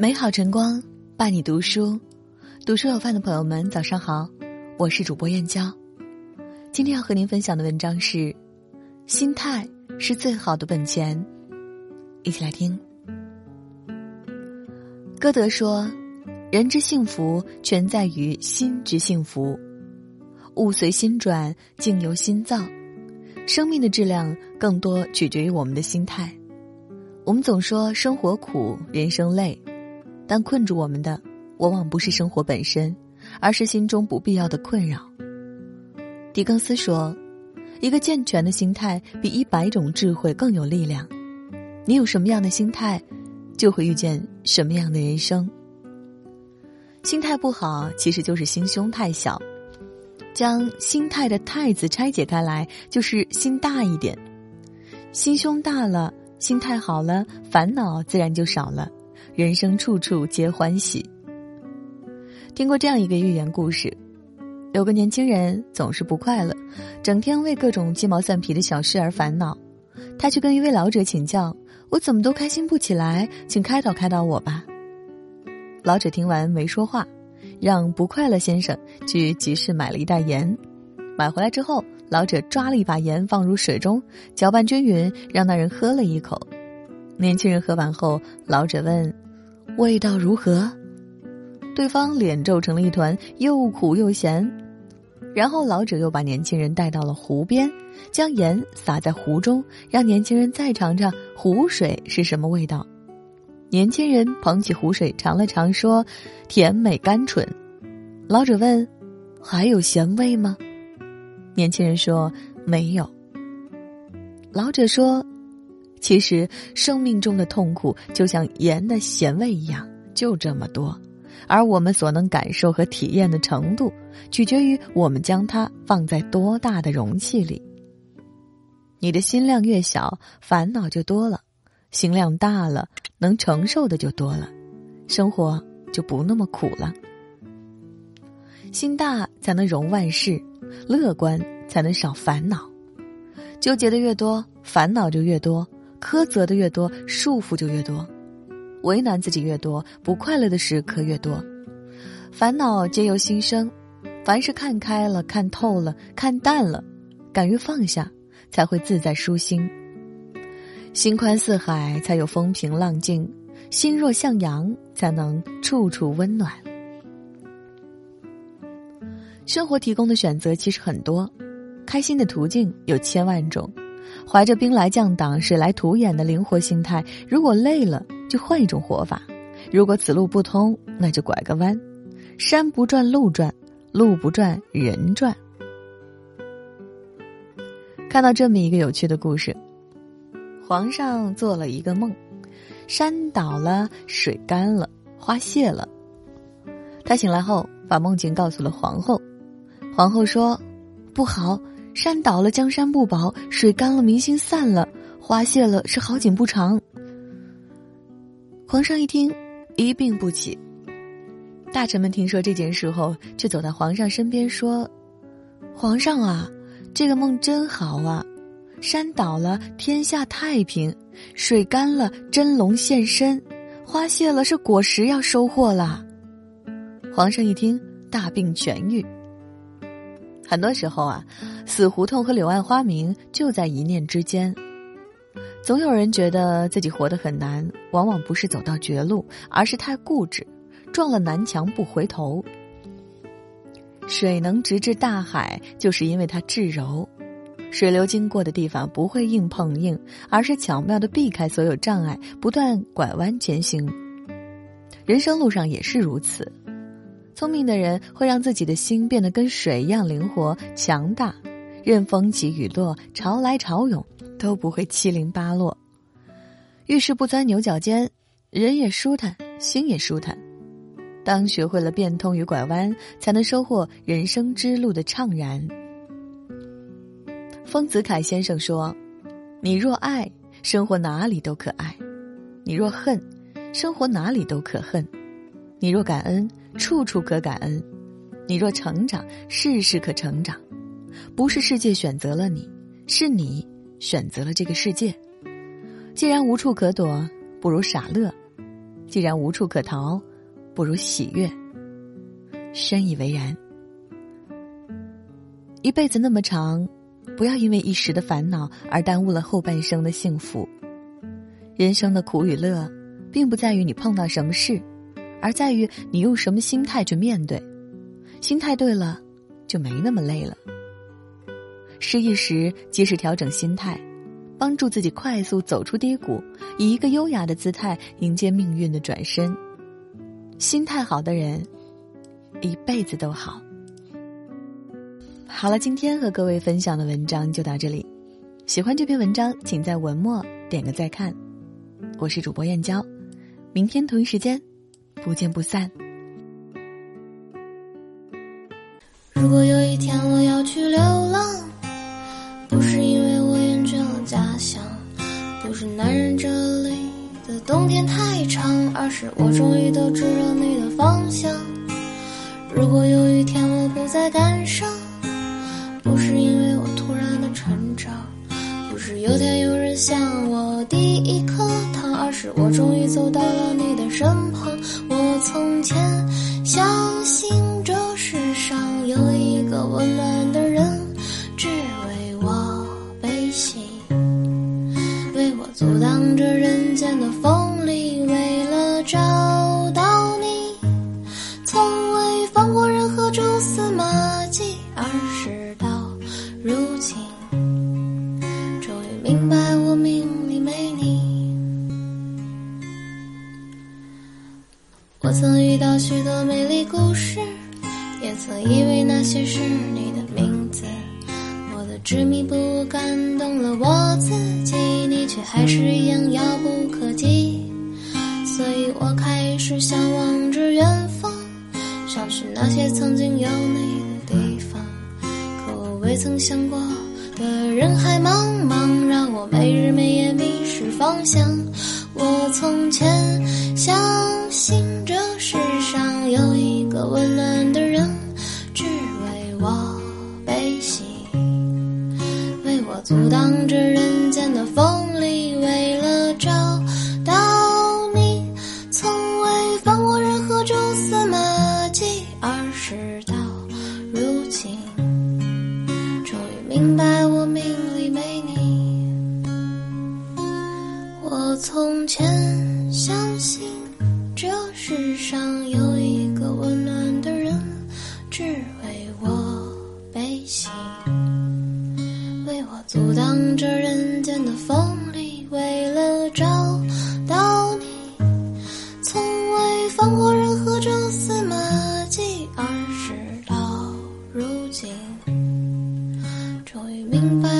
美好晨光伴你读书，读书有饭的朋友们，早上好，我是主播燕娇。今天要和您分享的文章是：心态是最好的本钱。一起来听。歌德说：“人之幸福，全在于心之幸福。物随心转，境由心造。生命的质量，更多取决于我们的心态。我们总说生活苦，人生累。”但困住我们的，往往不是生活本身，而是心中不必要的困扰。狄更斯说：“一个健全的心态比一百种智慧更有力量。你有什么样的心态，就会遇见什么样的人生。心态不好，其实就是心胸太小。将心态的‘态’字拆解开来，就是心大一点。心胸大了，心态好了，烦恼自然就少了。”人生处处皆欢喜。听过这样一个寓言故事：有个年轻人总是不快乐，整天为各种鸡毛蒜皮的小事而烦恼。他去跟一位老者请教：“我怎么都开心不起来？请开导开导我吧。”老者听完没说话，让不快乐先生去集市买了一袋盐。买回来之后，老者抓了一把盐放入水中，搅拌均匀，让那人喝了一口。年轻人喝完后，老者问：“味道如何？”对方脸皱成了一团，又苦又咸。然后老者又把年轻人带到了湖边，将盐撒在湖中，让年轻人再尝尝湖水是什么味道。年轻人捧起湖水尝了尝，说：“甜美甘醇。”老者问：“还有咸味吗？”年轻人说：“没有。”老者说。其实，生命中的痛苦就像盐的咸味一样，就这么多。而我们所能感受和体验的程度，取决于我们将它放在多大的容器里。你的心量越小，烦恼就多了；心量大了，能承受的就多了，生活就不那么苦了。心大才能容万事，乐观才能少烦恼。纠结的越多，烦恼就越多。苛责的越多，束缚就越多；为难自己越多，不快乐的时刻越多。烦恼皆由心生，凡是看开了、看透了、看淡了，敢于放下，才会自在舒心。心宽似海，才有风平浪静；心若向阳，才能处处温暖。生活提供的选择其实很多，开心的途径有千万种。怀着兵来将挡、水来土掩的灵活心态，如果累了，就换一种活法；如果此路不通，那就拐个弯。山不转路转，路不转人转。看到这么一个有趣的故事：皇上做了一个梦，山倒了，水干了，花谢了。他醒来后，把梦境告诉了皇后。皇后说：“不好。”山倒了，江山不保；水干了，民心散了；花谢了，是好景不长。皇上一听，一病不起。大臣们听说这件事后，就走到皇上身边说：“皇上啊，这个梦真好啊！山倒了，天下太平；水干了，真龙现身；花谢了，是果实要收获了。”皇上一听，大病痊愈。很多时候啊，死胡同和柳暗花明就在一念之间。总有人觉得自己活得很难，往往不是走到绝路，而是太固执，撞了南墙不回头。水能直至大海，就是因为它至柔。水流经过的地方不会硬碰硬，而是巧妙的避开所有障碍，不断拐弯前行。人生路上也是如此。聪明的人会让自己的心变得跟水一样灵活强大，任风起雨落、潮来潮涌，都不会七零八落。遇事不钻牛角尖，人也舒坦，心也舒坦。当学会了变通与拐弯，才能收获人生之路的怅然。丰子恺先生说：“你若爱，生活哪里都可爱；你若恨，生活哪里都可恨；你若感恩。”处处可感恩，你若成长，事事可成长。不是世界选择了你，是你选择了这个世界。既然无处可躲，不如傻乐。既然无处可逃，不如喜悦。深以为然。一辈子那么长，不要因为一时的烦恼而耽误了后半生的幸福。人生的苦与乐，并不在于你碰到什么事，而在于你用什么心态去面对。心态对了，就没那么累了。失意时，及时调整心态，帮助自己快速走出低谷，以一个优雅的姿态迎接命运的转身。心态好的人，一辈子都好。好了，今天和各位分享的文章就到这里。喜欢这篇文章，请在文末点个再看。我是主播燕娇，明天同一时间不见不散。如果有一天我要去流浪，不是因为我厌倦了家乡，不是男人这里的冬天太长，而是我终于都知道你的方向。如果有一天我不再感伤。不是因为我突然的成长，不是有天有人向我递一颗糖，是我终于走到了你的身旁。我从前相信这世上有一个温暖的人，只为我悲喜，为我阻挡着人间的风我曾遇到许多美丽故事，也曾以为那些是你的名字。我的执迷不悟感动了我自己，你却还是一样遥不可及。所以我开始向往着远方，想去那些曾经有你的地方。可我未曾想过的人海茫茫，让我没日没夜迷失方向。我从前想信这世上有一个温暖的人，只为我悲喜，为我阻挡着人间的风。明白。